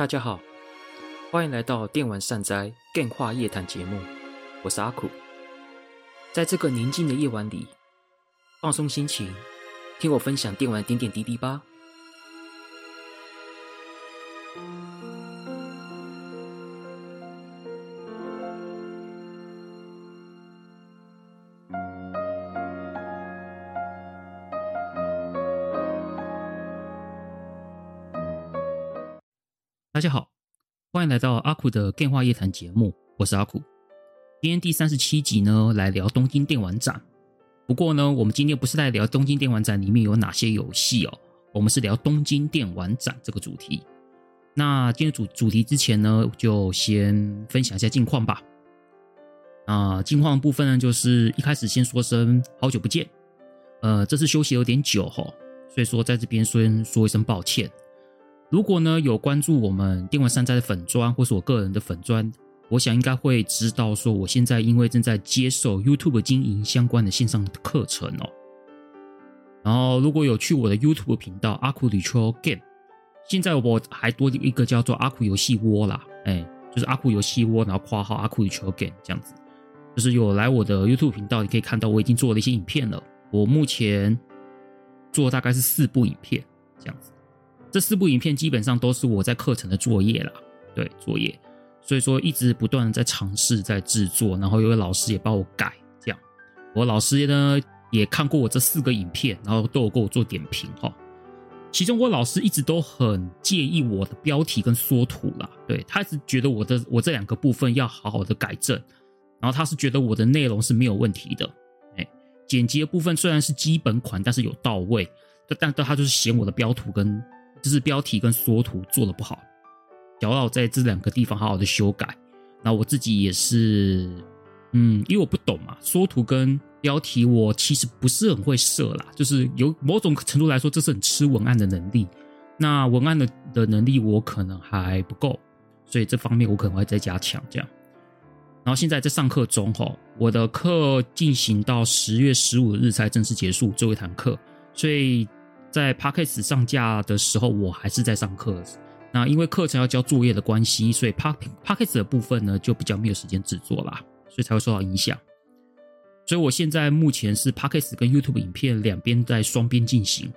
大家好，欢迎来到电玩善哉 Game 话夜谈节目，我是阿苦。在这个宁静的夜晚里，放松心情，听我分享电玩点点滴滴吧。来到阿苦的电话夜谈节目，我是阿苦。今天第三十七集呢，来聊东京电玩展。不过呢，我们今天不是在聊东京电玩展里面有哪些游戏哦，我们是聊东京电玩展这个主题。那今天主主题之前呢，就先分享一下近况吧。啊，近况部分呢，就是一开始先说声好久不见，呃，这次休息有点久哈，所以说在这边先说一声抱歉。如果呢有关注我们电玩山寨的粉砖，或是我个人的粉砖，我想应该会知道说，我现在因为正在接受 YouTube 经营相关的线上课程哦。然后如果有去我的 YouTube 频道阿苦旅秋 Game，现在我还多一个叫做阿苦游戏窝啦，哎，就是阿苦游戏窝，然后括号阿苦旅秋 Game 这样子，就是有来我的 YouTube 频道，你可以看到我已经做了一些影片了。我目前做大概是四部影片这样子。这四部影片基本上都是我在课程的作业啦，对，作业，所以说一直不断的在尝试在制作，然后有个老师也帮我改，这样，我老师呢也看过我这四个影片，然后都有给我做点评哈。其中我老师一直都很介意我的标题跟缩图啦，对，他一直觉得我的我这两个部分要好好的改正，然后他是觉得我的内容是没有问题的，哎，剪辑的部分虽然是基本款，但是有到位，但但他就是嫌我的标图跟。就是标题跟缩图做的不好，想要在这两个地方好好的修改。那我自己也是，嗯，因为我不懂嘛，缩图跟标题我其实不是很会设啦，就是有某种程度来说，这是很吃文案的能力。那文案的的能力我可能还不够，所以这方面我可能会再加强这样。然后现在在上课中哈，我的课进行到十月十五日才正式结束最后一堂课，所以。在 Podcast 上架的时候，我还是在上课。那因为课程要交作业的关系，所以 Podcast 的部分呢就比较没有时间制作啦，所以才会受到影响。所以我现在目前是 Podcast 跟 YouTube 影片两边在双边进行，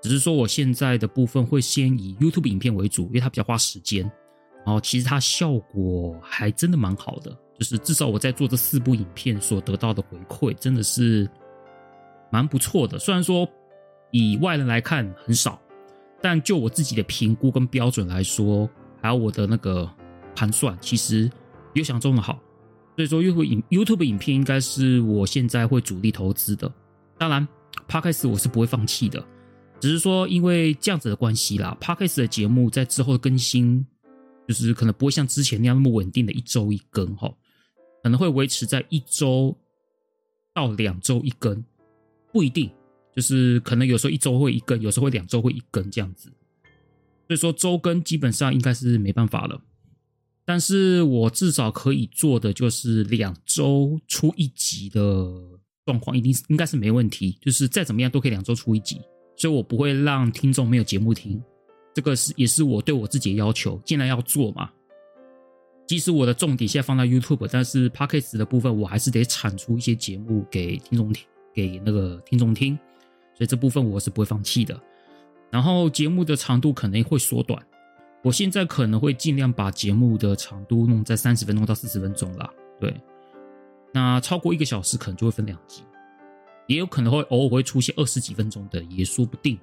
只是说我现在的部分会先以 YouTube 影片为主，因为它比较花时间。然后其实它效果还真的蛮好的，就是至少我在做这四部影片所得到的回馈真的是蛮不错的。虽然说。以外人来看很少，但就我自己的评估跟标准来说，还有我的那个盘算，其实有想中的好。所以说，YouTube 影 YouTube 影片应该是我现在会主力投资的。当然，Podcast 我是不会放弃的，只是说因为这样子的关系啦，Podcast 的节目在之后的更新，就是可能不会像之前那样那么稳定的一周一更哈，可能会维持在一周到两周一更，不一定。就是可能有时候一周会一更，有时候会两周会一更这样子，所以说周更基本上应该是没办法了。但是我至少可以做的就是两周出一集的状况，一定应该是没问题。就是再怎么样都可以两周出一集，所以我不会让听众没有节目听。这个是也是我对我自己的要求，既然要做嘛。即使我的重点现在放在 YouTube，但是 Podcast 的部分我还是得产出一些节目给听众听，给那个听众听。这部分我是不会放弃的，然后节目的长度可能会缩短，我现在可能会尽量把节目的长度弄在三十分钟到四十分钟啦。对，那超过一个小时可能就会分两集，也有可能会偶尔会出现二十几分钟的，也说不定。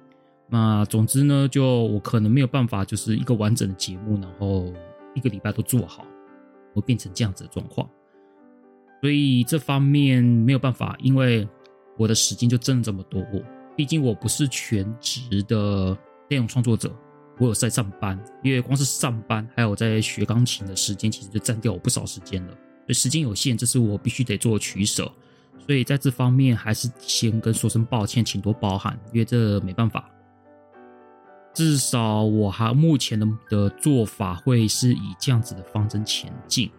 那总之呢，就我可能没有办法，就是一个完整的节目，然后一个礼拜都做好，会变成这样子的状况。所以这方面没有办法，因为我的时间就真的这么多。毕竟我不是全职的内容创作者，我有在上班，因为光是上班还有在学钢琴的时间，其实就占掉我不少时间了。所以时间有限，这是我必须得做取舍。所以在这方面，还是先跟说声抱歉，请多包涵，因为这没办法。至少我还目前的的做法会是以这样子的方针前进，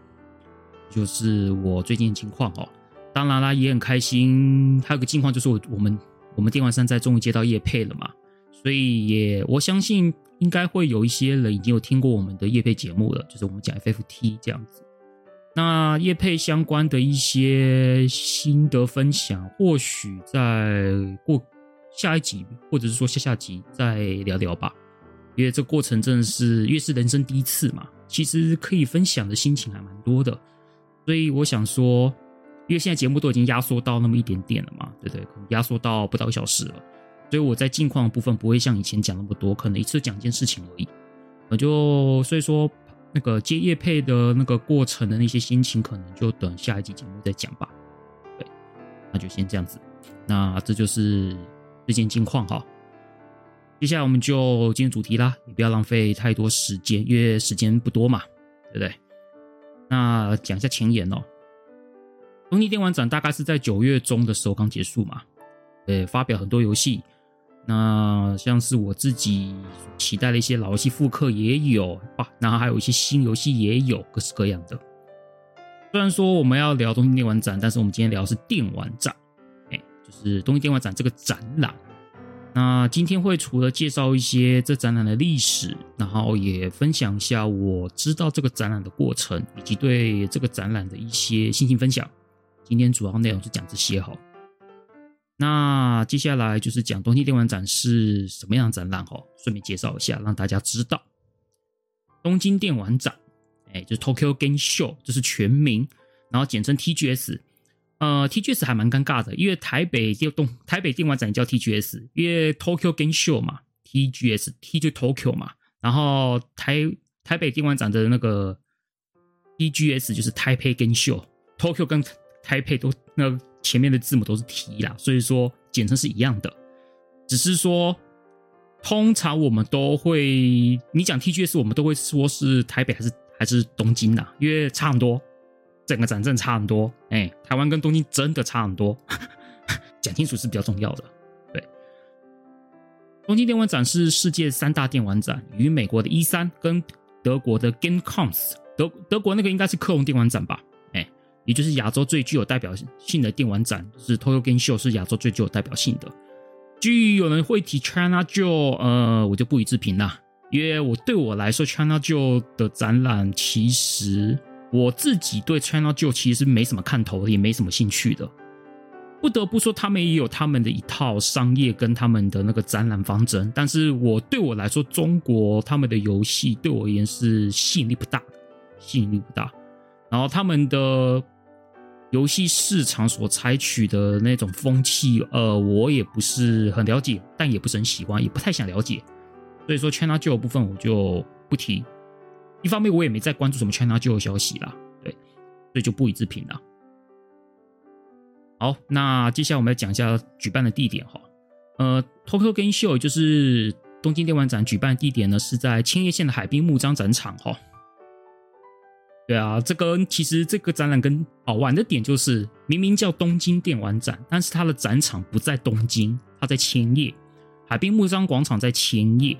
就是我最近的情况哦。当然啦，也很开心。还有个近况就是我我们。我们电玩善哉终于接到叶配了嘛，所以也我相信应该会有一些人已经有听过我们的叶配节目了，就是我们讲 FFT 这样子。那叶配相关的一些心得分享，或许在过下一集，或者是说下下集再聊聊吧。因为这过程真的是，越是人生第一次嘛，其实可以分享的心情还蛮多的。所以我想说，因为现在节目都已经压缩到那么一点点了嘛，对不对？可能压缩到不到一小时了，所以我在近况的部分不会像以前讲那么多，可能一次讲一件事情而已。我就所以说。那个接业配的那个过程的那些心情，可能就等下一集节目再讲吧。对，那就先这样子。那这就是最近近况哈。接下来我们就进入主题啦，也不要浪费太多时间，因为时间不多嘛，对不对？那讲一下前言哦。东京电玩展大概是在九月中的时候刚结束嘛，呃，发表很多游戏。那像是我自己期待的一些老游戏复刻也有啊，然后还有一些新游戏也有，各式各样的。虽然说我们要聊东京电玩展，但是我们今天聊的是电玩展，哎，就是东京电玩展这个展览。那今天会除了介绍一些这展览的历史，然后也分享一下我知道这个展览的过程，以及对这个展览的一些心情分享。今天主要内容是讲这些哈。那接下来就是讲东京电玩展是什么样展览哈，顺便介绍一下，让大家知道东京电玩展，哎，就是 Tokyo Game Show，这是全名，然后简称 TGS。呃，TGS 还蛮尴尬的，因为台北电动台北电玩展叫 TGS，因为 Tokyo Game Show 嘛，TGS，T 就 Tokyo 嘛，然后台台北电玩展的那个 TGS 就是 Taipei Game Show，Tokyo 跟台北都那。前面的字母都是 T 啦，所以说简称是一样的，只是说通常我们都会，你讲 TGS，我们都会说是台北还是还是东京呐？因为差很多，整个展真差很多。哎，台湾跟东京真的差很多，讲清楚是比较重要的。对，东京电玩展是世界三大电玩展，与美国的 E3 跟德国的 Gamescom，德德国那个应该是科隆电玩展吧。也就是亚洲最具有代表性的电玩展，是 Tokyo Game Show 是亚洲最具有代表性的。至于有人会提 China Joy，呃，我就不予置评啦。因为我对我来说，China Joy 的展览，其实我自己对 China Joy 其实没什么看头，也没什么兴趣的。不得不说，他们也有他们的一套商业跟他们的那个展览方针。但是我对我来说，中国他们的游戏对我而言是吸引力不大，吸引力不大。然后他们的游戏市场所采取的那种风气，呃，我也不是很了解，但也不是很喜欢，也不太想了解。所以说，China Joy 部分我就不提。一方面，我也没在关注什么 China Joy 消息啦，对，所以就不予置评了。好，那接下来我们来讲一下举办的地点哈。呃，Tokyo Game Show 就是东京电玩展举办地点呢，是在千叶县的海滨木张展场哈。对啊，这个其实这个展览跟好玩的点就是，明明叫东京电玩展，但是它的展场不在东京，它在千叶，海滨木张广场在千叶，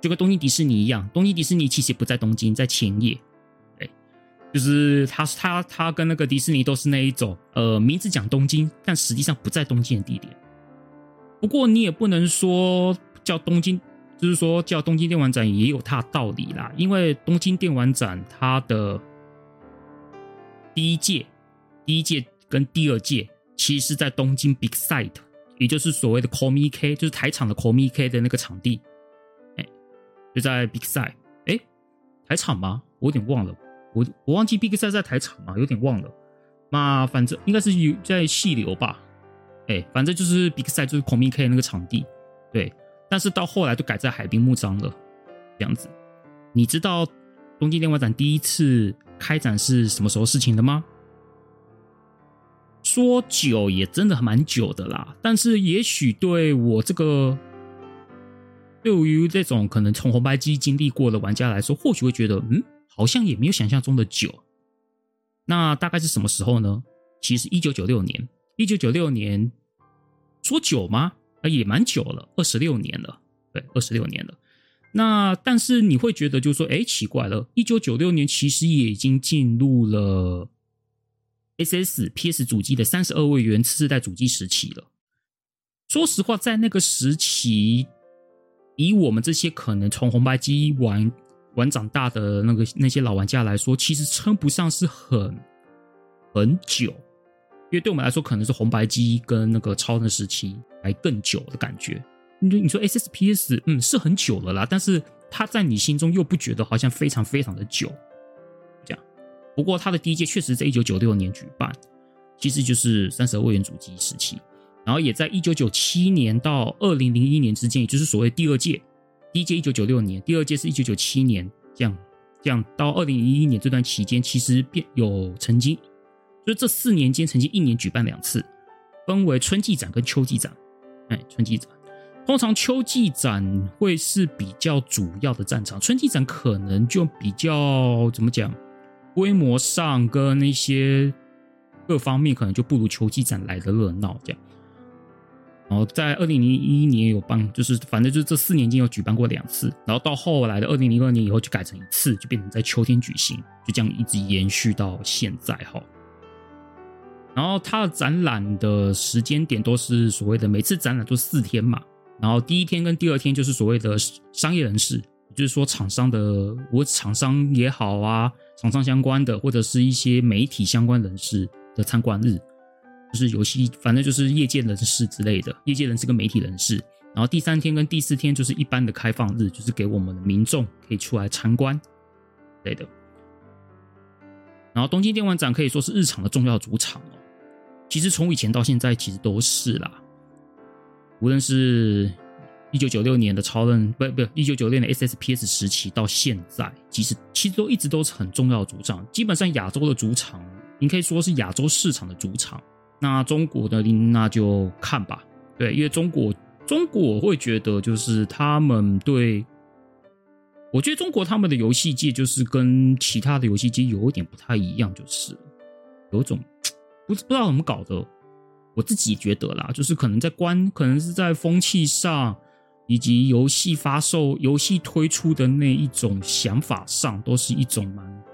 就跟东京迪士尼一样，东京迪士尼其实不在东京，在千叶。对，就是他他他跟那个迪士尼都是那一种，呃，名字讲东京，但实际上不在东京的地点。不过你也不能说叫东京。就是说，叫东京电玩展也有它的道理啦，因为东京电玩展它的第一届、第一届跟第二届，其实是在东京 Big Site，也就是所谓的 c o m i K，就是台场的 c o m i K 的那个场地，哎，就在 Big Site，哎，台场吗？我有点忘了，我我忘记 Big Site 在台场吗？有点忘了。那反正应该是有在细流吧，哎，反正就是 Big Site 就是 c o m i K 那个场地，对。但是到后来就改在海滨幕张了，这样子。你知道东京电玩展第一次开展是什么时候事情的吗？说久也真的蛮久的啦，但是也许对我这个对于这种可能从红白机经历过的玩家来说，或许会觉得嗯，好像也没有想象中的久。那大概是什么时候呢？其实一九九六年，一九九六年，说久吗？啊，也蛮久了，二十六年了，对，二十六年了。那但是你会觉得，就说，哎，奇怪了，一九九六年其实也已经进入了 SS PS 主机的三十二位元次世代主机时期了。说实话，在那个时期，以我们这些可能从红白机玩玩长大的那个那些老玩家来说，其实称不上是很很久，因为对我们来说，可能是红白机跟那个超人时期还更久的感觉。你说你说 SSPS，嗯，是很久了啦，但是它在你心中又不觉得好像非常非常的久，这样。不过它的第一届确实在一九九六年举办，其实就是三十二位元主机时期。然后也在一九九七年到二零零一年之间，也就是所谓第二届，第一届一九九六年，第二届是一九九七年，这样这样到二零零一年这段期间，其实变有曾经，就是这四年间曾经一年举办两次，分为春季展跟秋季展。哎，春季展，通常秋季展会是比较主要的战场，春季展可能就比较怎么讲，规模上跟那些各方面可能就不如秋季展来的热闹，这样。然后在二零零一年有办，就是反正就是这四年间有举办过两次，然后到后来的二零零二年以后就改成一次，就变成在秋天举行，就这样一直延续到现在哈。然后它的展览的时间点都是所谓的每次展览都四天嘛，然后第一天跟第二天就是所谓的商业人士，就是说厂商的，我厂商也好啊，厂商相关的或者是一些媒体相关人士的参观日。就是游戏，反正就是业界人士之类的，业界人士跟媒体人士。然后第三天跟第四天就是一般的开放日，就是给我们的民众可以出来参观之类的。然后东京电玩展可以说是日常的重要主场哦。其实从以前到现在，其实都是啦。无论是一九九六年的超任，不不，一九九六年的 SSPS 时期到现在，其实其实都一直都是很重要的主场。基本上亚洲的主场，你可以说是亚洲市场的主场。那中国的那就看吧，对，因为中国中国会觉得就是他们对，我觉得中国他们的游戏界就是跟其他的游戏界有一点不太一样，就是有一种不不知道怎么搞的，我自己觉得啦，就是可能在观，可能是在风气上，以及游戏发售、游戏推出的那一种想法上，都是一种蛮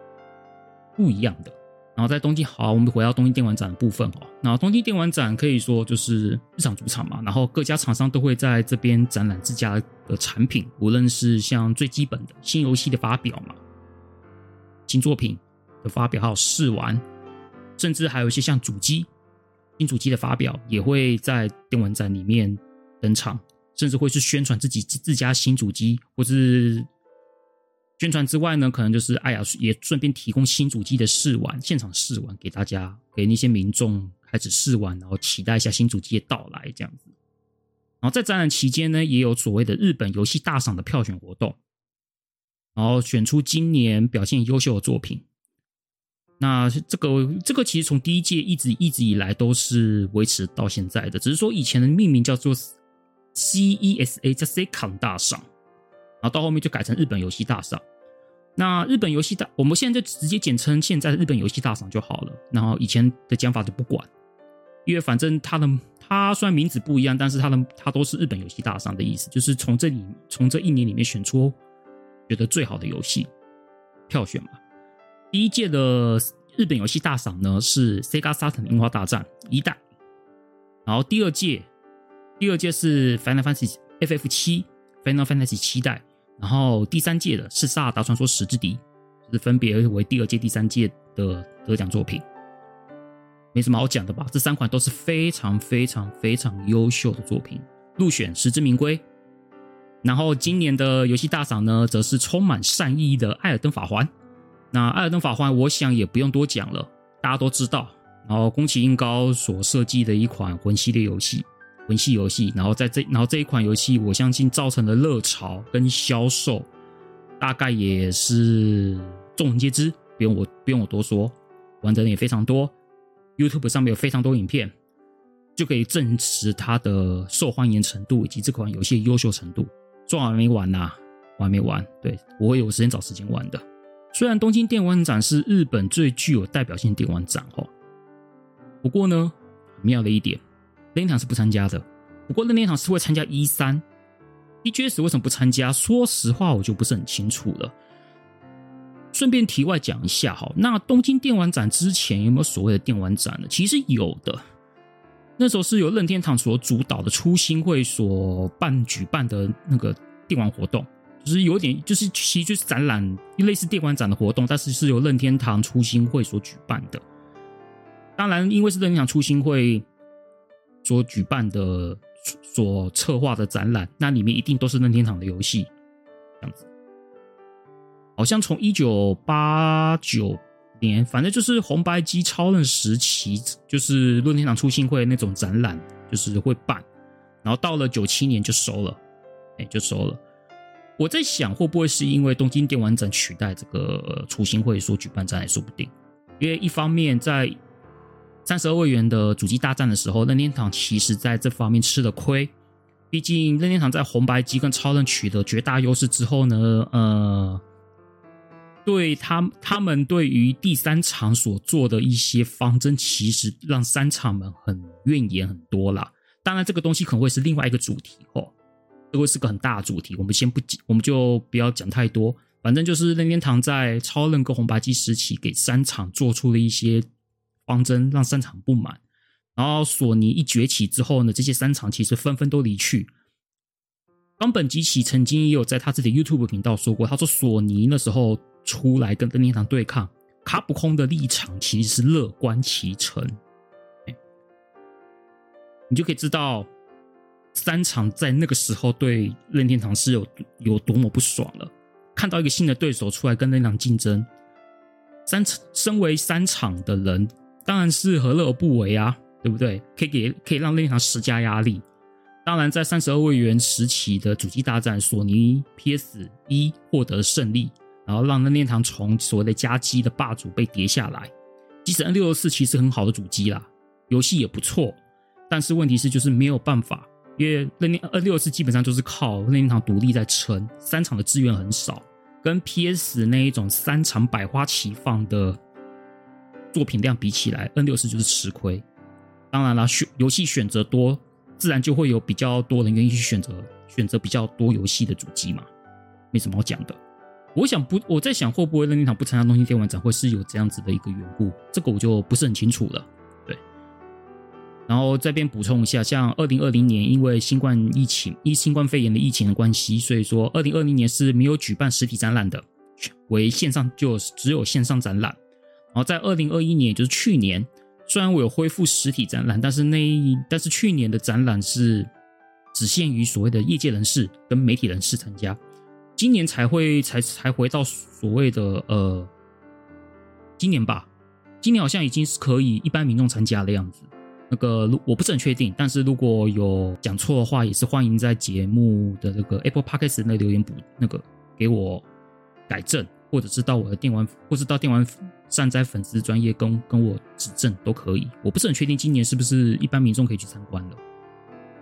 不一样的。然后在东京，好，我们回到东京电玩展的部分哦。那东京电玩展可以说就是日常主场嘛，然后各家厂商都会在这边展览自家的产品，无论是像最基本的新游戏的发表嘛，新作品的发表，还有试玩，甚至还有一些像主机、新主机的发表，也会在电玩展里面登场，甚至会是宣传自己自家新主机，或是。宣传之外呢，可能就是哎呀，也顺便提供新主机的试玩，现场试玩给大家，给那些民众开始试玩，然后期待一下新主机的到来这样子。然后在展览期间呢，也有所谓的日本游戏大赏的票选活动，然后选出今年表现优秀的作品。那这个这个其实从第一届一直一直以来都是维持到现在的，只是说以前的命名叫做 CESA，叫 Second 大赏。然后到后面就改成日本游戏大赏。那日本游戏大，我们现在就直接简称现在的日本游戏大赏就好了。然后以前的讲法就不管，因为反正它的它虽然名字不一样，但是它的它都是日本游戏大赏的意思，就是从这里从这一年里面选出觉得最好的游戏票选嘛。第一届的日本游戏大赏呢是 Sega Saturn 樱花大战一代，然后第二届第二届是 Final Fantasy FF 七 Final Fantasy 七代。然后第三届的是《萨尔达传说：时之笛》，是分别为第二届、第三届的得奖作品，没什么好讲的吧？这三款都是非常非常非常优秀的作品，入选实至名归。然后今年的游戏大赏呢，则是充满善意的《艾尔登法环》。那《艾尔登法环》，我想也不用多讲了，大家都知道。然后宫崎英高所设计的一款魂系列游戏。魂系游戏，然后在这，然后这一款游戏，我相信造成的热潮跟销售，大概也是众人皆知，不用我不用我多说，玩的人也非常多，YouTube 上面有非常多影片，就可以证实它的受欢迎程度以及这款游戏的优秀程度。昨晚没玩呐、啊，我还没玩，对，我会有时间找时间玩的。虽然东京电玩展是日本最具有代表性的电玩展哦，不过呢，很妙的一点。任天堂是不参加的，不过任天堂是会参加 E3，TGS 为什么不参加？说实话，我就不是很清楚了。顺便题外讲一下哈，那东京电玩展之前有没有所谓的电玩展呢？其实有的，那时候是由任天堂所主导的初心会所办举办的那个电玩活动，就是有点就是其实就是展览，类似电玩展的活动，但是是由任天堂初心会所举办的。当然，因为是任天堂初心会所举办的、所策划的展览，那里面一定都是任天堂的游戏，这样子。好像从一九八九年，反正就是红白机超任时期，就是任天堂初心会那种展览，就是会办。然后到了九七年就收了，哎，就收了。我在想，会不会是因为东京电玩展取代这个雏形会所举办展，也说不定。因为一方面在三十二位元的主机大战的时候，任天堂其实在这方面吃了亏。毕竟任天堂在红白机跟超任取得绝大优势之后呢，呃，对他他们对于第三场所做的一些方针，其实让三厂们很怨言很多啦。当然，这个东西可能会是另外一个主题哦，这会是个很大的主题。我们先不，我们就不要讲太多。反正就是任天堂在超任跟红白机时期给三厂做出了一些。方针让三厂不满，然后索尼一崛起之后呢，这些三厂其实纷纷都离去。冈本吉起曾经也有在他自己的 YouTube 频道说过，他说索尼那时候出来跟任天堂对抗，卡普空的立场其实是乐观其成。你就可以知道三厂在那个时候对任天堂是有有多么不爽了。看到一个新的对手出来跟任天堂竞争，三身为三厂的人。当然是何乐而不为啊，对不对？可以给可以让任天堂施加压力。当然，在三十二位元时期的主机大战，索尼 PS 一获得胜利，然后让任天堂从所谓的家机的霸主被跌下来。即使 N 六四其实很好的主机啦，游戏也不错，但是问题是就是没有办法，因为任天堂 N 六四基本上就是靠任天堂独立在撑，三厂的资源很少，跟 PS 那一种三厂百花齐放的。作品量比起来，N64 就是吃亏。当然了，选游戏选择多，自然就会有比较多人愿意去选择选择比较多游戏的主机嘛，没什么好讲的。我想不，我在想会不会任天堂不参加东京电玩展，会是有这样子的一个缘故，这个我就不是很清楚了。然后这边补充一下，像二零二零年因为新冠疫情，因新冠肺炎的疫情的关系，所以说二零二零年是没有举办实体展览的，为线上就只有线上展览。然后在二零二一年，也就是去年，虽然我有恢复实体展览，但是那但是去年的展览是只限于所谓的业界人士跟媒体人士参加，今年才会才才回到所谓的呃，今年吧，今年好像已经是可以一般民众参加的样子。那个如我不是很确定，但是如果有讲错的话，也是欢迎在节目的那个 Apple Podcast 那留言补那个给我改正。或者是到我的电玩，或是到电玩善哉粉丝专业跟跟我指正都可以。我不是很确定今年是不是一般民众可以去参观了，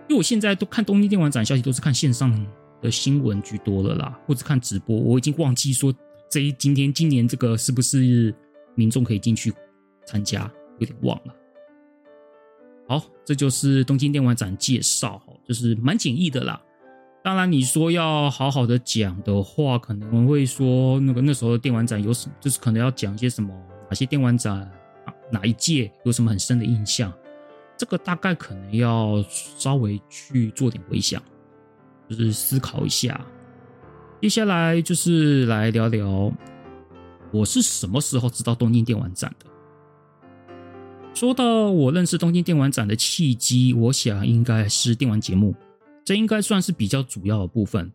因为我现在都看东京电玩展消息都是看线上的新闻居多了啦，或者看直播。我已经忘记说这一今天今年这个是不是民众可以进去参加，有点忘了。好，这就是东京电玩展介绍，就是蛮简易的啦。当然，你说要好好的讲的话，可能会说那个那时候电玩展有什，就是可能要讲一些什么，哪些电玩展哪一届有什么很深的印象，这个大概可能要稍微去做点回想，就是思考一下。接下来就是来聊聊我是什么时候知道东京电玩展的。说到我认识东京电玩展的契机，我想应该是电玩节目。这应该算是比较主要的部分，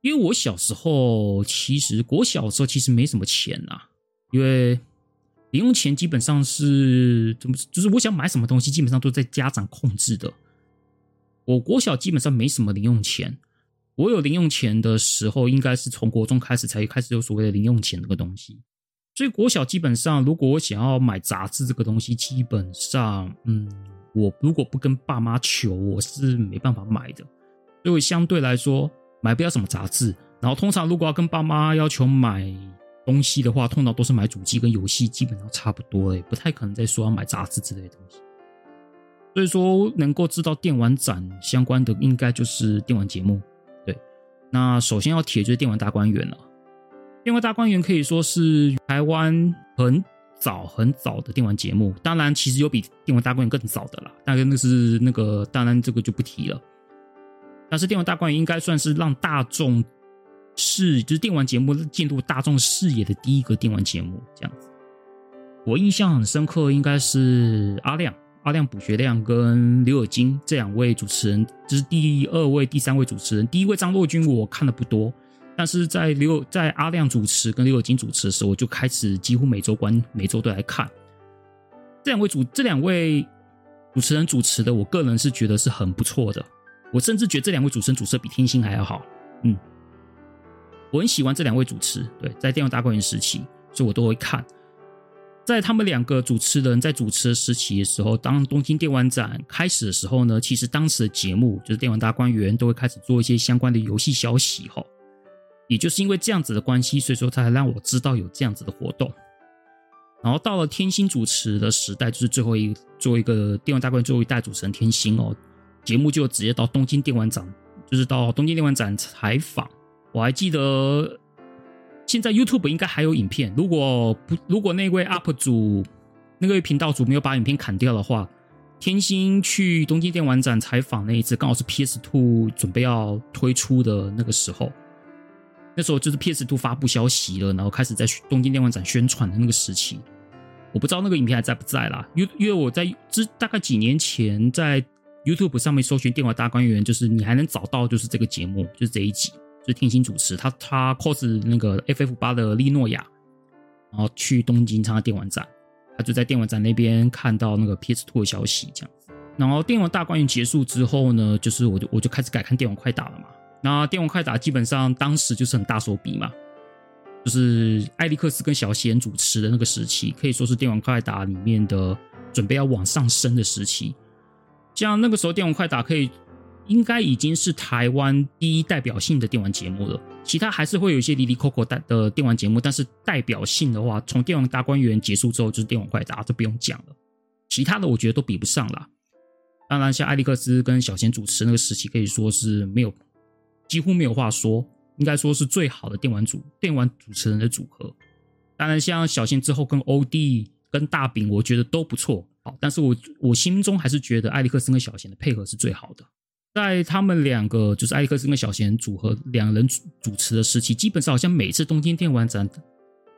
因为我小时候其实国小的时候其实没什么钱啊，因为零用钱基本上是怎么，就是我想买什么东西基本上都在家长控制的。我国小基本上没什么零用钱，我有零用钱的时候应该是从国中开始才开始有所谓的零用钱这个东西，所以国小基本上如果我想要买杂志这个东西，基本上嗯。我如果不跟爸妈求，我是没办法买的，所以相对来说买不了什么杂志。然后通常如果要跟爸妈要求买东西的话，通常都是买主机跟游戏，基本上差不多，欸，不太可能再说要买杂志之类的东西。所以说能够知道电玩展相关的，应该就是电玩节目。对，那首先要提的就是电玩大观园了。电玩大观园可以说是台湾很。早很早的电玩节目，当然其实有比电玩大观园更早的啦，大概那是那个，当然这个就不提了。但是电玩大观园应该算是让大众视，就是电玩节目进入大众视野的第一个电玩节目，这样子。我印象很深刻，应该是阿亮、阿亮、卜学亮跟刘尔金这两位主持人，这、是第二位、第三位主持人。第一位张若均我看的不多，但是在刘在阿亮主持跟刘友金主持的时候，我就开始几乎每周观每周都来看。这两位主这两位主持人主持的，我个人是觉得是很不错的。我甚至觉得这两位主持人主持的比天心还要好。嗯，我很喜欢这两位主持。对，在电玩大观园时期，所以我都会看。在他们两个主持人在主持的时期的时候，当东京电玩展开始的时候呢，其实当时的节目就是电玩大观园都会开始做一些相关的游戏消息哈。也就是因为这样子的关系，所以说他才让我知道有这样子的活动。然后到了天心主持的时代，就是最后一做一个电玩大观园最后一代主持人天心哦，节目就直接到东京电玩展，就是到东京电玩展采访。我还记得。现在 YouTube 应该还有影片，如果不如果那位 UP 主那位频道主没有把影片砍掉的话，天心去东京电玩展采访那一次，刚好是 PS Two 准备要推出的那个时候，那时候就是 PS Two 发布消息了，然后开始在东京电玩展宣传的那个时期，我不知道那个影片还在不在啦，因因为我在之大概几年前在 YouTube 上面搜寻电玩大观园，就是你还能找到就是这个节目，就是这一集。是天心主持，他他 cos 那个 FF 八的利诺亚，然后去东京参加电玩展，他就在电玩展那边看到那个 PS Two 的消息，这样子。然后电玩大观园结束之后呢，就是我就我就开始改看电玩快打了嘛。那电玩快打基本上当时就是很大手笔嘛，就是艾利克斯跟小贤主持的那个时期，可以说是电玩快打里面的准备要往上升的时期。像那个时候电玩快打可以。应该已经是台湾第一代表性的电玩节目了，其他还是会有一些离离扣扣的的电玩节目，但是代表性的话，从电玩大观园结束之后就是电玩快打，这不用讲了。其他的我觉得都比不上啦。当然，像艾利克斯跟小贤主持那个时期，可以说是没有几乎没有话说，应该说是最好的电玩主电玩主持人的组合。当然，像小贤之后跟欧弟跟大饼，我觉得都不错。好，但是我我心中还是觉得艾利克斯跟小贤的配合是最好的。在他们两个就是艾利克斯跟小贤组合两人主主持的时期，基本上好像每次东京电玩展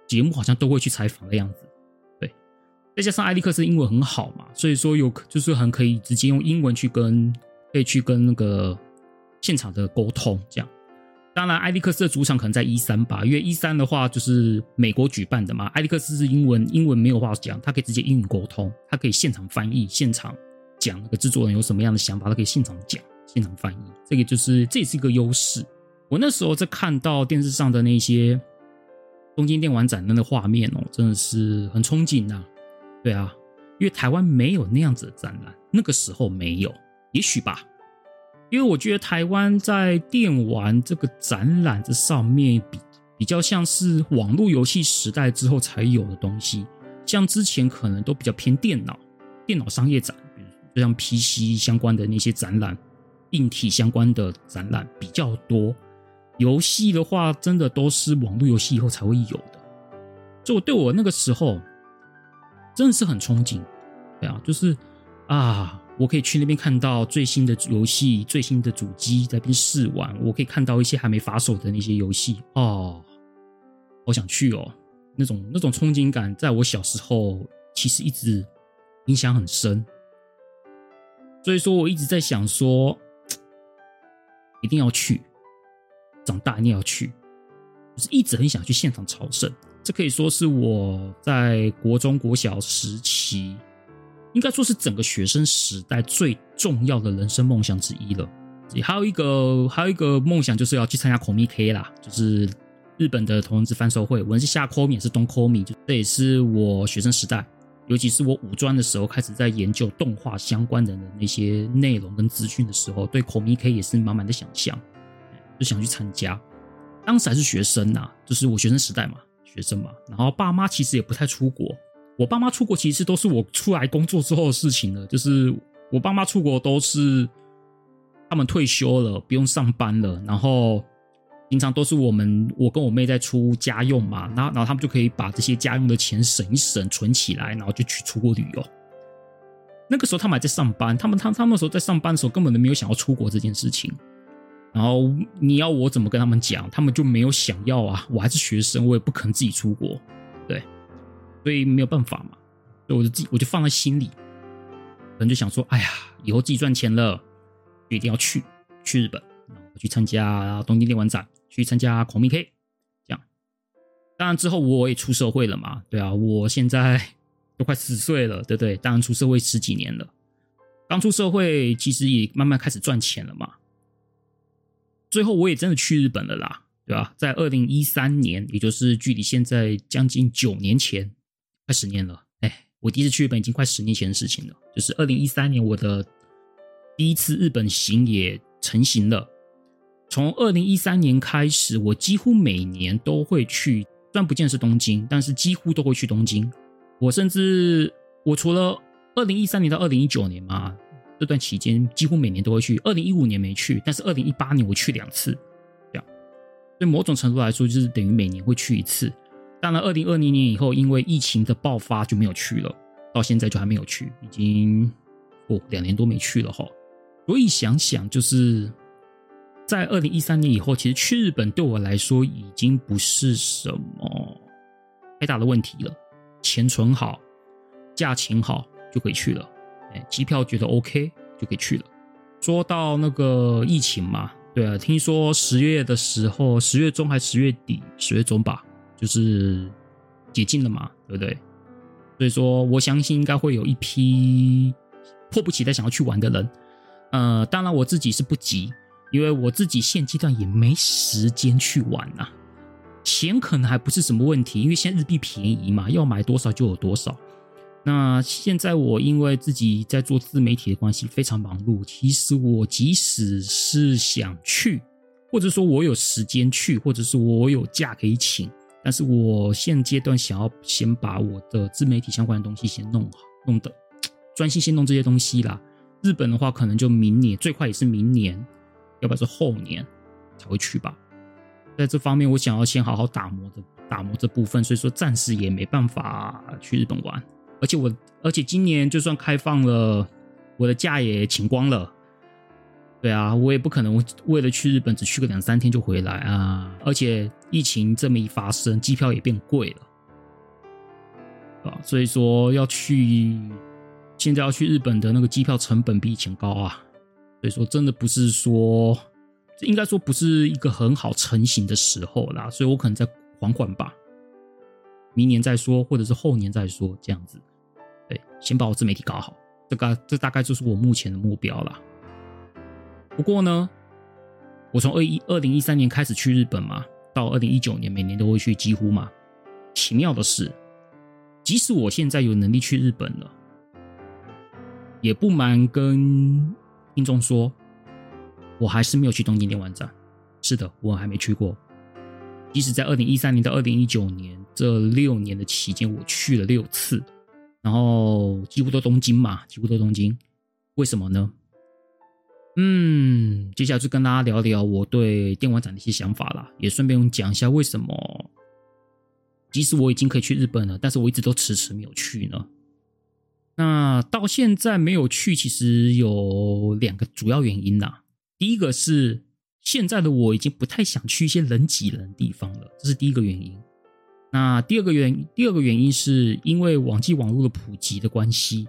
节目好像都会去采访的样子。对，再加上艾利克斯英文很好嘛，所以说有就是很可以直接用英文去跟可以去跟那个现场的沟通这样。当然，艾利克斯的主场可能在一三吧，因为一三的话就是美国举办的嘛。艾利克斯是英文，英文没有话讲，他可以直接英语沟通，他可以现场翻译，现场讲那个制作人有什么样的想法，他可以现场讲。现场翻译，这个就是这也是一个优势。我那时候在看到电视上的那些东京电玩展的那个画面哦，真的是很憧憬呐。对啊，因为台湾没有那样子的展览，那个时候没有，也许吧。因为我觉得台湾在电玩这个展览这上面比比较像是网络游戏时代之后才有的东西，像之前可能都比较偏电脑、电脑商业展，比如就像 PC 相关的那些展览。硬体相关的展览比较多，游戏的话，真的都是网络游戏以后才会有的。就我对我那个时候真的是很憧憬，对啊，就是啊，我可以去那边看到最新的游戏、最新的主机在那边试玩，我可以看到一些还没发售的那些游戏哦，好想去哦，那种那种憧憬感，在我小时候其实一直影响很深，所以说我一直在想说。一定要去，长大一定要去，就是一直很想去现场朝圣。这可以说是我在国中国小时期，应该说是整个学生时代最重要的人生梦想之一了。还有一个，还有一个梦想就是要去参加 Comic 啦，就是日本的同人志贩售会。无论是夏 Comic 也是东 Comic，就这也是我学生时代。尤其是我五专的时候开始在研究动画相关的那些内容跟资讯的时候，对 Comic 也是满满的想象，就想去参加。当时还是学生呐、就是我学生时代嘛，学生嘛。然后爸妈其实也不太出国，我爸妈出国其实都是我出来工作之后的事情了。就是我爸妈出国都是他们退休了，不用上班了，然后。平常都是我们我跟我妹在出家用嘛，然后然后他们就可以把这些家用的钱省一省，存起来，然后就去出国旅游。那个时候他们还在上班，他们他他们那时候在上班的时候根本都没有想要出国这件事情。然后你要我怎么跟他们讲？他们就没有想要啊！我还是学生，我也不可能自己出国，所以没有办法嘛。所以我就自己我就放在心里，可能就想说，哎呀，以后自己赚钱了，就一定要去去日本，去参加东京电玩展，去参加狂迷 K，这样。当然之后我也出社会了嘛，对啊，我现在 都快四十岁了，对不对？当然出社会十几年了，刚出社会其实也慢慢开始赚钱了嘛。最后我也真的去日本了啦，对吧？在二零一三年，也就是距离现在将近九年前，快十年了。哎，我第一次去日本已经快十年前的事情了。就是二零一三年，我的第一次日本行也成型了。从二零一三年开始，我几乎每年都会去，虽然不见是东京，但是几乎都会去东京。我甚至我除了二零一三年到二零一九年嘛。这段期间几乎每年都会去，二零一五年没去，但是二零一八年我去两次，这样，所以某种程度来说就是等于每年会去一次。当然，二零二零年以后因为疫情的爆发就没有去了，到现在就还没有去，已经哦两年多没去了哈。所以想想就是在二零一三年以后，其实去日本对我来说已经不是什么太大的问题了，钱存好，价钱好就可以去了。哎，机票觉得 OK 就可以去了。说到那个疫情嘛，对啊，听说十月的时候，十月中还十月底，十月中吧，就是解禁了嘛，对不对？所以说，我相信应该会有一批迫不及待想要去玩的人。呃，当然我自己是不急，因为我自己现阶段也没时间去玩呐。钱可能还不是什么问题，因为现在日币便宜嘛，要买多少就有多少。那现在我因为自己在做自媒体的关系非常忙碌，其实我即使是想去，或者说我有时间去，或者是我有假可以请，但是我现阶段想要先把我的自媒体相关的东西先弄好，弄的 专心先弄这些东西啦。日本的话，可能就明年，最快也是明年，要不然是后年才会去吧。在这方面，我想要先好好打磨的打磨这部分，所以说暂时也没办法去日本玩。而且我，而且今年就算开放了，我的假也请光了。对啊，我也不可能为了去日本只去个两三天就回来啊！而且疫情这么一发生，机票也变贵了，啊，所以说要去，现在要去日本的那个机票成本比以前高啊！所以说真的不是说，应该说不是一个很好成型的时候啦，所以我可能再缓缓吧。明年再说，或者是后年再说，这样子，对，先把我自媒体搞好，这个这大概就是我目前的目标了。不过呢，我从二一二零一三年开始去日本嘛，到二零一九年每年都会去，几乎嘛。奇妙的是，即使我现在有能力去日本了，也不瞒跟听众说，我还是没有去东京电玩展。是的，我还没去过。即使在二零一三年到二零一九年这六年的期间，我去了六次，然后几乎都东京嘛，几乎都东京。为什么呢？嗯，接下来就跟大家聊聊我对电玩展的一些想法啦，也顺便讲一下为什么，即使我已经可以去日本了，但是我一直都迟迟没有去呢。那到现在没有去，其实有两个主要原因啦。第一个是。现在的我已经不太想去一些人挤人的地方了，这是第一个原因。那第二个原第二个原因是因为网际网络的普及的关系，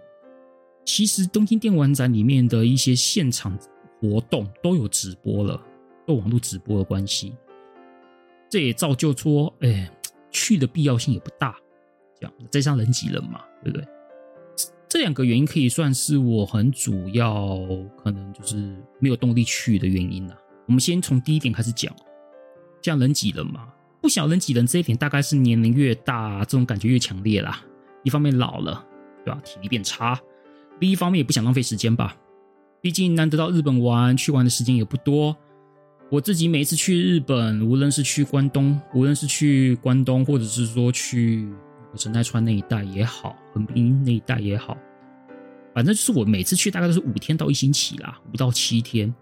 其实东京电玩展里面的一些现场活动都有直播了，都网络直播的关系，这也造就说，哎，去的必要性也不大。这样再加上人挤人嘛，对不对？这两个原因可以算是我很主要可能就是没有动力去的原因了。我们先从第一点开始讲，像人挤人嘛，不想人挤人这一点，大概是年龄越大，这种感觉越强烈啦。一方面老了，对吧？体力变差；另一方面也不想浪费时间吧。毕竟难得到日本玩，去玩的时间也不多。我自己每次去日本，无论是去关东，无论是去关东，或者是说去神奈川那一带也好，横滨那一带也好，反正就是我每次去大概都是五天到一星期啦，五到七天。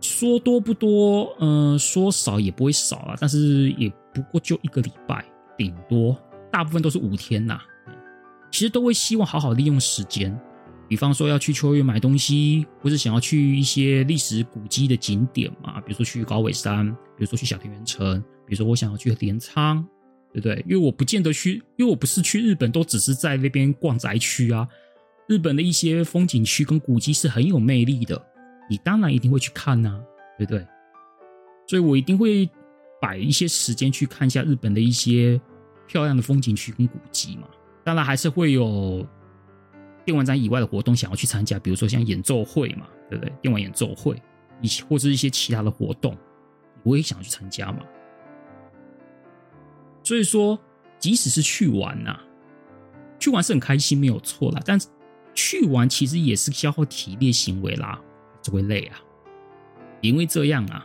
说多不多，嗯、说少也不会少啊，但是也不过就一个礼拜，顶多大部分都是五天呐。其实都会希望好好利用时间，比方说要去秋叶买东西，或是想要去一些历史古迹的景点嘛，比如说去高尾山，比如说去小田原城，比如说我想要去镰仓，对不对？因为我不见得去，因为我不是去日本都只是在那边逛宅区啊。日本的一些风景区跟古迹是很有魅力的，你当然一定会去看呐、啊，对不对？所以我一定会摆一些时间去看一下日本的一些漂亮的风景区跟古迹嘛。当然还是会有。电玩展以外的活动想要去参加，比如说像演奏会嘛，对不对？电玩演奏会，以及或者一些其他的活动，我也想去参加嘛。所以说，即使是去玩呐、啊，去玩是很开心，没有错啦。但是去玩其实也是消耗体力行为啦，就会累啊。因为这样啊，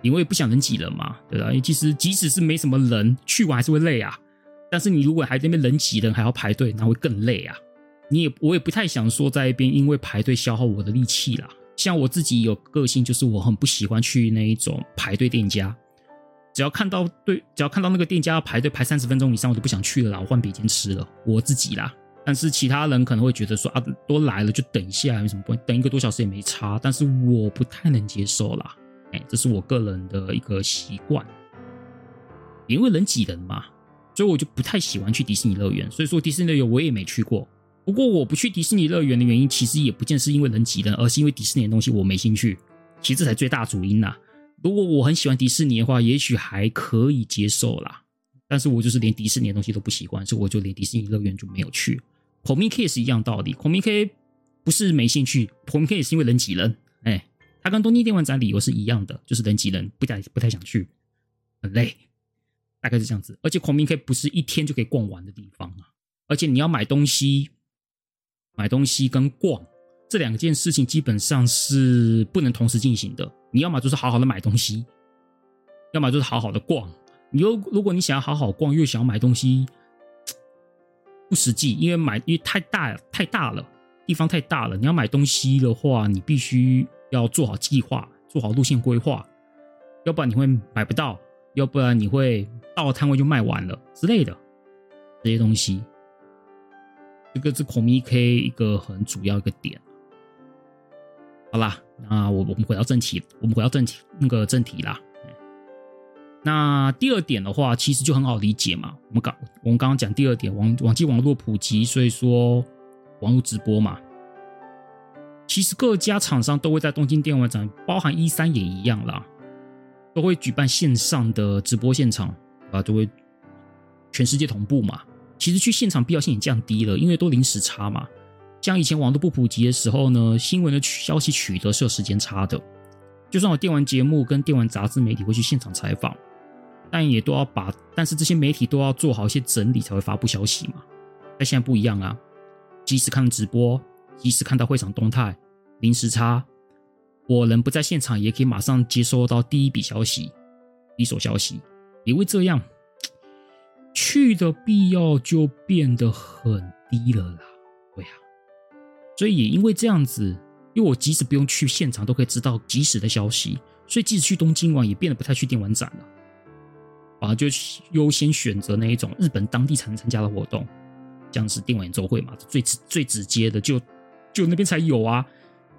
因为不想人挤人嘛，对吧？因为其实即使是没什么人，去玩还是会累啊。但是你如果还在那边人挤人，还要排队，那会更累啊。你也我也不太想说在一边，因为排队消耗我的力气啦。像我自己有个性，就是我很不喜欢去那一种排队店家。只要看到对，只要看到那个店家要排队排三十分钟以上，我就不想去了啦，我换别间吃了。我自己啦，但是其他人可能会觉得说啊，都来了就等一下，有什么关系？等一个多小时也没差。但是我不太能接受啦，哎，这是我个人的一个习惯，因为人挤人嘛，所以我就不太喜欢去迪士尼乐园。所以说迪士尼乐园我也没去过。不过我不去迪士尼乐园的原因，其实也不见是因为人挤人，而是因为迪士尼的东西我没兴趣。其实这才最大主因呐。如果我很喜欢迪士尼的话，也许还可以接受啦。但是我就是连迪士尼的东西都不喜欢，所以我就连迪士尼乐园就没有去。孔明 K 也是一样道理，Comic 不是没兴趣孔明 K 也是因为人挤人。哎，它跟东京电玩展理由是一样的，就是人挤人，不太不太想去，很累，大概是这样子。而且 Comic 不是一天就可以逛完的地方啊，而且你要买东西。买东西跟逛这两件事情基本上是不能同时进行的。你要么就是好好的买东西，要么就是好好的逛。你又如果你想要好好逛，又想要买东西，不实际，因为买因为太大太大了，地方太大了。你要买东西的话，你必须要做好计划，做好路线规划，要不然你会买不到，要不然你会到了摊位就卖完了之类的这些东西。这个是 Comic 一个很主要一个点。好啦，那我我们回到正题，我们回到正题那个正题啦。那第二点的话，其实就很好理解嘛。我们刚我们刚刚讲第二点，网网际网络普及，所以说网络直播嘛。其实各家厂商都会在东京电玩展，包含 E3 也一样啦，都会举办线上的直播现场啊，都会全世界同步嘛。其实去现场必要性也降低了，因为都临时差嘛。像以前网络不普及的时候呢，新闻的消息取得是有时间差的。就算有电玩节目跟电玩杂志媒体会去现场采访，但也都要把，但是这些媒体都要做好一些整理才会发布消息嘛。但现在不一样啊，即使看直播，即使看到会场动态，临时差，我人不在现场也可以马上接收到第一笔消息，一手消息，因为这样。去的必要就变得很低了啦，对、啊，所以也因为这样子，因为我即使不用去现场，都可以知道即时的消息，所以即使去东京玩，也变得不太去电玩展了，反而就优先选择那一种日本当地才能参加的活动，像是电玩演奏会嘛，最直最直接的就就那边才有啊，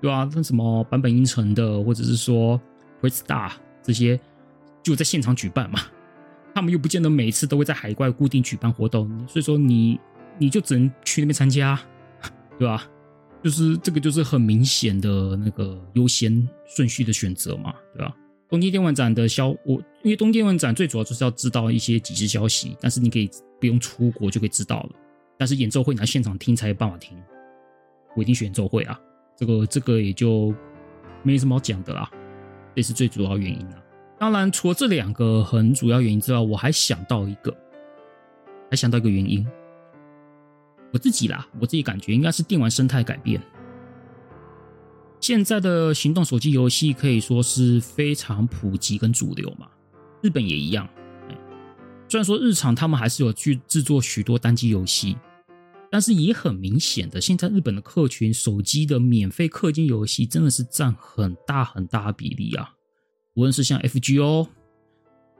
对、啊？那什么坂本英成的，或者是说 Playstar 这些，就在现场举办嘛。他们又不见得每次都会在海外固定举办活动，所以说你你就只能去那边参加，对吧？就是这个就是很明显的那个优先顺序的选择嘛，对吧？东京电玩展的消我，因为东京电玩展最主要就是要知道一些即时消息，但是你可以不用出国就可以知道了。但是演奏会你要现场听才有办法听，我一定选演奏会啊，这个这个也就没什么好讲的啦，这是最主要原因了。当然，除了这两个很主要原因之外，我还想到一个，还想到一个原因。我自己啦，我自己感觉应该是电玩生态改变。现在的行动手机游戏可以说是非常普及跟主流嘛，日本也一样。虽然说日常他们还是有去制作许多单机游戏，但是也很明显的，现在日本的客群手机的免费氪金游戏真的是占很大很大比例啊。无论是像 FGO、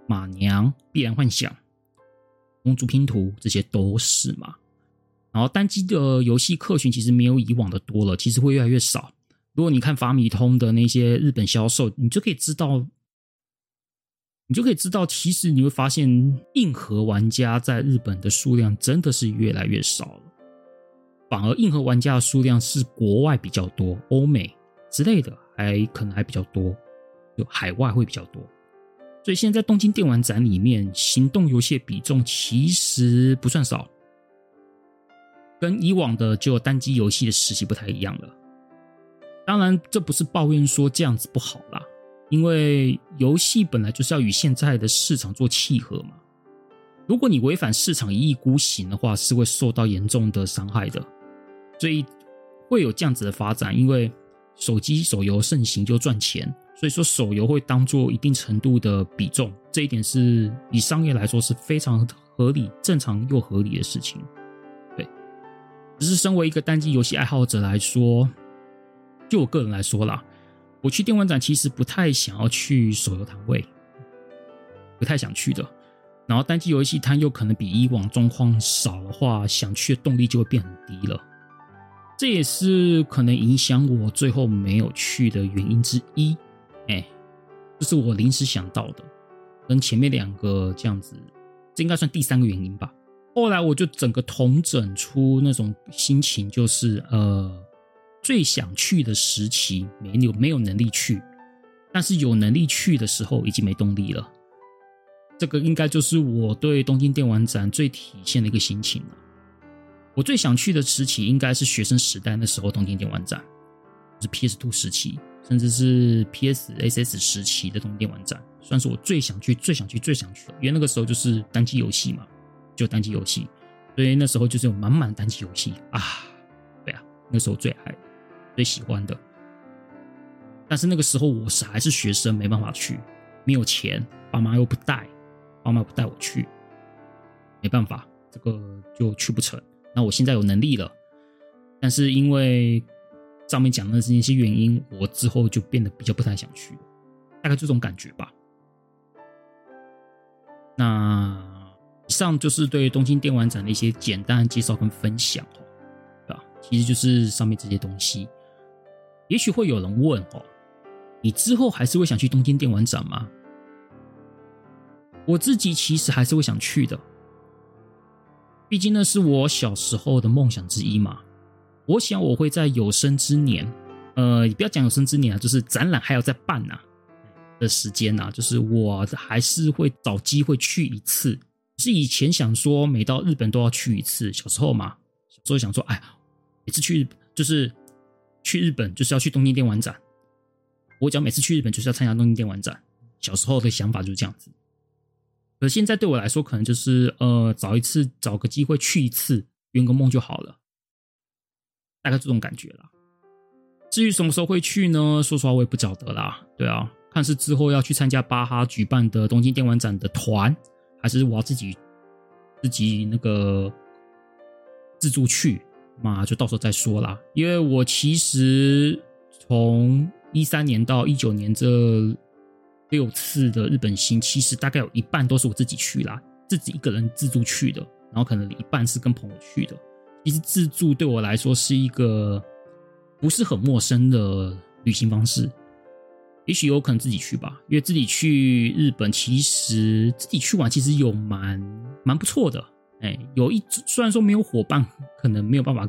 马娘、必然幻想、公主拼图，这些都是嘛。然后单机的游戏客群其实没有以往的多了，其实会越来越少。如果你看法米通的那些日本销售，你就可以知道，你就可以知道，其实你会发现硬核玩家在日本的数量真的是越来越少了，反而硬核玩家的数量是国外比较多，欧美之类的还可能还比较多，就海外会比较多。所以现在在东京电玩展里面，行动游戏的比重其实不算少，跟以往的就单机游戏的时期不太一样了。当然，这不是抱怨说这样子不好啦，因为游戏本来就是要与现在的市场做契合嘛。如果你违反市场一意孤行的话，是会受到严重的伤害的。所以会有这样子的发展，因为手机手游盛行就赚钱。所以说，手游会当做一定程度的比重，这一点是以商业来说是非常合理、正常又合理的事情。对，只是身为一个单机游戏爱好者来说，就我个人来说啦，我去电玩展其实不太想要去手游摊位，不太想去的。然后单机游戏摊又可能比以往状况少的话，想去的动力就会变很低了。这也是可能影响我最后没有去的原因之一。哎，这是我临时想到的，跟前面两个这样子，这应该算第三个原因吧。后来我就整个统整出那种心情，就是呃，最想去的时期没有没有能力去，但是有能力去的时候已经没动力了。这个应该就是我对东京电玩展最体现的一个心情了。我最想去的时期应该是学生时代那时候东京电玩展，就是 PS Two 时期。甚至是 PSSS 时期的东电玩展，算是我最想去、最想去、最想去的，因为那个时候就是单机游戏嘛，就单机游戏，所以那时候就是有满满的单机游戏啊，对啊，那时候最爱、最喜欢的。但是那个时候我是还是学生，没办法去，没有钱，爸妈又不带，爸妈不带我去，没办法，这个就去不成。那我现在有能力了，但是因为。上面讲的那些原因，我之后就变得比较不太想去，大概这种感觉吧。那以上就是对东京电玩展的一些简单介绍跟分享哦，对吧？其实就是上面这些东西。也许会有人问哦，你之后还是会想去东京电玩展吗？我自己其实还是会想去的，毕竟那是我小时候的梦想之一嘛。我想我会在有生之年，呃，不要讲有生之年啊，就是展览还要再办呐的时间呐，就是我还是会找机会去一次。是以前想说每到日本都要去一次，小时候嘛，小时候想说，哎，每次去就是去日本就是要去东京电玩展。我讲每次去日本就是要参加东京电玩展，小时候的想法就是这样子。可现在对我来说，可能就是呃，找一次找个机会去一次，圆个梦就好了。大概这种感觉啦。至于什么时候会去呢？说实话，我也不晓得啦。对啊，看是之后要去参加巴哈举办的东京电玩展的团，还是我要自己自己那个自助去，嘛就到时候再说啦。因为我其实从一三年到一九年这六次的日本行，其实大概有一半都是我自己去啦，自己一个人自助去的，然后可能一半是跟朋友去的。其实自助对我来说是一个不是很陌生的旅行方式，也许有可能自己去吧，因为自己去日本，其实自己去玩其实有蛮蛮不错的，哎，有一虽然说没有伙伴，可能没有办法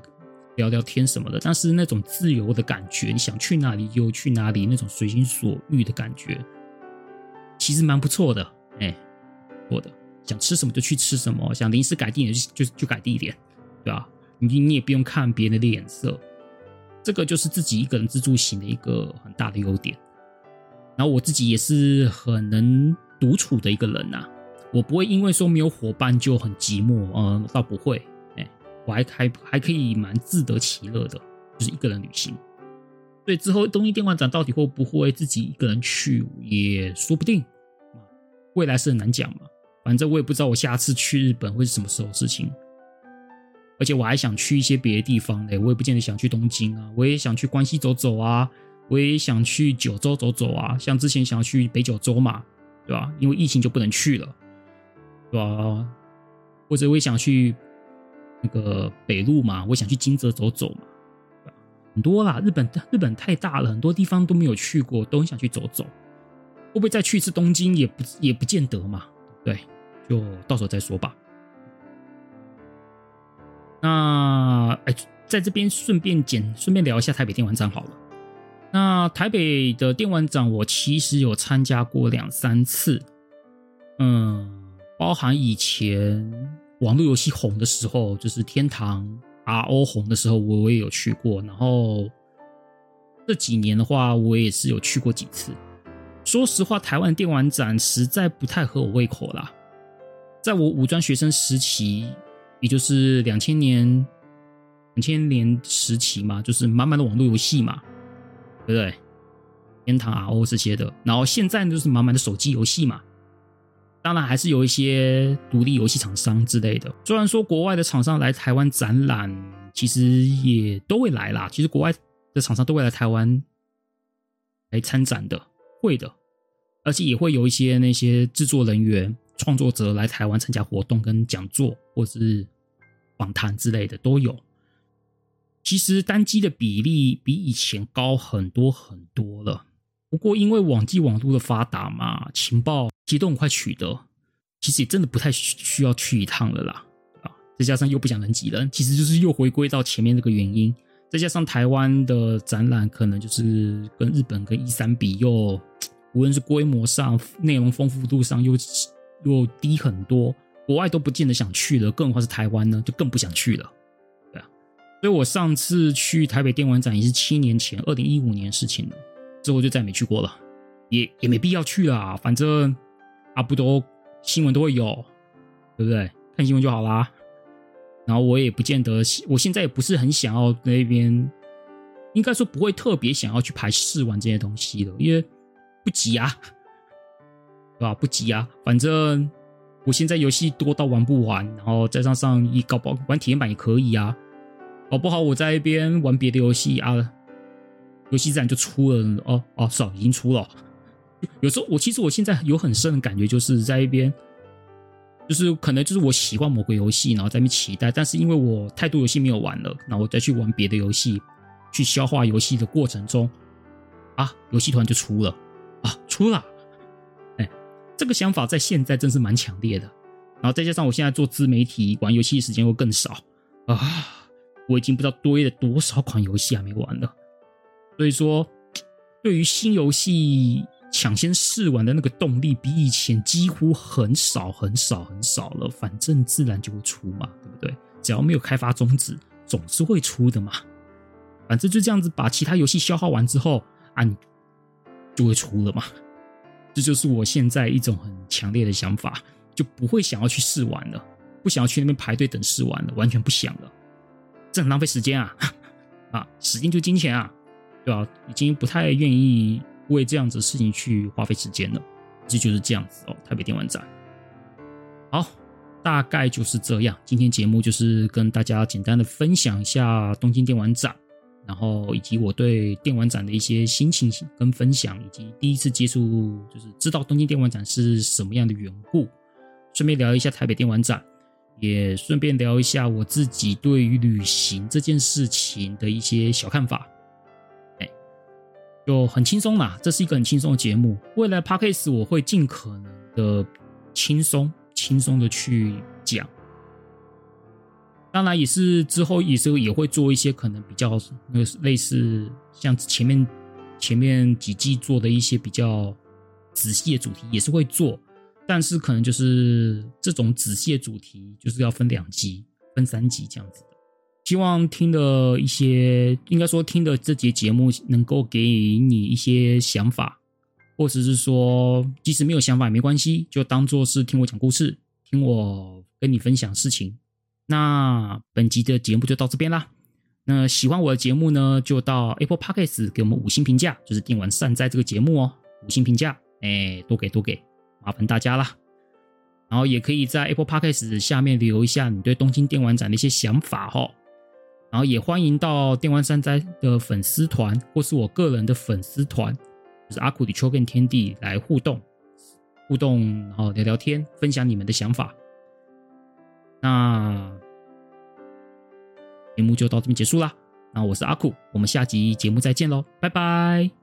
聊聊天什么的，但是那种自由的感觉，你想去哪里就去哪里，那种随心所欲的感觉，其实蛮不错的，哎，不错的，想吃什么就去吃什么，想临时改地点就就就改地点，对吧？你你也不用看别人的脸色，这个就是自己一个人自助行的一个很大的优点。然后我自己也是很能独处的一个人呐，我不会因为说没有伙伴就很寂寞，嗯，倒不会，哎，我还还还可以蛮自得其乐的，就是一个人旅行。所以之后东京电玩展到底会不会自己一个人去，也说不定，未来是很难讲嘛。反正我也不知道我下次去日本会是什么时候事情。而且我还想去一些别的地方嘞，我也不见得想去东京啊，我也想去关西走走啊，我也想去九州走走啊，像之前想要去北九州嘛，对吧？因为疫情就不能去了，对吧？或者我也想去那个北路嘛，我想去金泽走走嘛，很多啦。日本日本太大了，很多地方都没有去过，都很想去走走。会不会再去一次东京也不也不见得嘛？对，就到时候再说吧。那哎，在这边顺便简顺便聊一下台北电玩展好了。那台北的电玩展，我其实有参加过两三次，嗯，包含以前网络游戏红的时候，就是天堂 RO 红的时候，我我也有去过。然后这几年的话，我也是有去过几次。说实话，台湾电玩展实在不太合我胃口啦。在我五专学生时期，也就是两千年、两千年时期嘛，就是满满的网络游戏嘛。对不对？天堂 RO 这些的，然后现在呢，就是满满的手机游戏嘛。当然还是有一些独立游戏厂商之类的。虽然说国外的厂商来台湾展览，其实也都会来啦。其实国外的厂商都会来台湾来参展的，会的。而且也会有一些那些制作人员、创作者来台湾参加活动、跟讲座或是访谈之类的都有。其实单机的比例比以前高很多很多了。不过因为网际网络的发达嘛，情报其实都很快取得，其实也真的不太需要去一趟了啦。啊，再加上又不想人挤人，其实就是又回归到前面这个原因。再加上台湾的展览可能就是跟日本跟 E3 比又，又无论是规模上、内容丰富度上又又低很多，国外都不见得想去了，更何况是台湾呢，就更不想去了。对啊所以我上次去台北电玩展也是七年前，二零一五年事情了，之后就再没去过了，也也没必要去啊，反正啊不都新闻都会有，对不对？看新闻就好啦。然后我也不见得，我现在也不是很想要那边，应该说不会特别想要去排试玩这些东西了，因为不急啊，啊？不急啊，反正我现在游戏多到玩不完，然后再上上一搞不好玩体验版也可以啊。搞不好我在一边玩别的游戏啊，游戏自然就出了哦哦，是哦，已经出了。有时候我其实我现在有很深的感觉，就是在一边，就是可能就是我喜欢某个游戏，然后在那边期待，但是因为我太多游戏没有玩了，然后我再去玩别的游戏，去消化游戏的过程中，啊，游戏突然就出了啊，出了，这个想法在现在真是蛮强烈的。然后再加上我现在做自媒体，玩游戏时间会更少啊。我已经不知道堆了多少款游戏还没玩了，所以说，对于新游戏抢先试玩的那个动力，比以前几乎很少很少很少了。反正自然就会出嘛，对不对？只要没有开发终止，总是会出的嘛。反正就这样子，把其他游戏消耗完之后，啊，就会出了嘛。这就是我现在一种很强烈的想法，就不会想要去试玩了，不想要去那边排队等试玩了，完全不想了。这很浪费时间啊！啊，时间就金钱啊，对吧？已经不太愿意为这样子的事情去花费时间了。这就是这样子哦，台北电玩展。好，大概就是这样。今天节目就是跟大家简单的分享一下东京电玩展，然后以及我对电玩展的一些心情跟分享，以及第一次接触，就是知道东京电玩展是什么样的缘故，顺便聊一下台北电玩展。也顺便聊一下我自己对于旅行这件事情的一些小看法，哎，就很轻松啦，这是一个很轻松的节目。未来 Podcast 我会尽可能的轻松、轻松的去讲，当然也是之后也是也会做一些可能比较那个类似像前面前面几季做的一些比较仔细的主题，也是会做。但是可能就是这种仔细的主题，就是要分两集、分三集这样子的。希望听的一些，应该说听的这节节目，能够给你一些想法，或者是说，即使没有想法也没关系，就当做是听我讲故事，听我跟你分享事情。那本集的节目就到这边啦。那喜欢我的节目呢，就到 Apple Podcast 给我们五星评价，就是电玩善哉这个节目哦，五星评价，哎，多给多给。麻烦大家啦，然后也可以在 Apple Podcast 下面留一下你对东京电玩展的一些想法哈，然后也欢迎到电玩善哉的粉丝团或是我个人的粉丝团，就是阿库的秋跟天地来互动互动，然后聊聊天，分享你们的想法。那节目就到这边结束啦，那我是阿酷，我们下集节目再见喽，拜拜。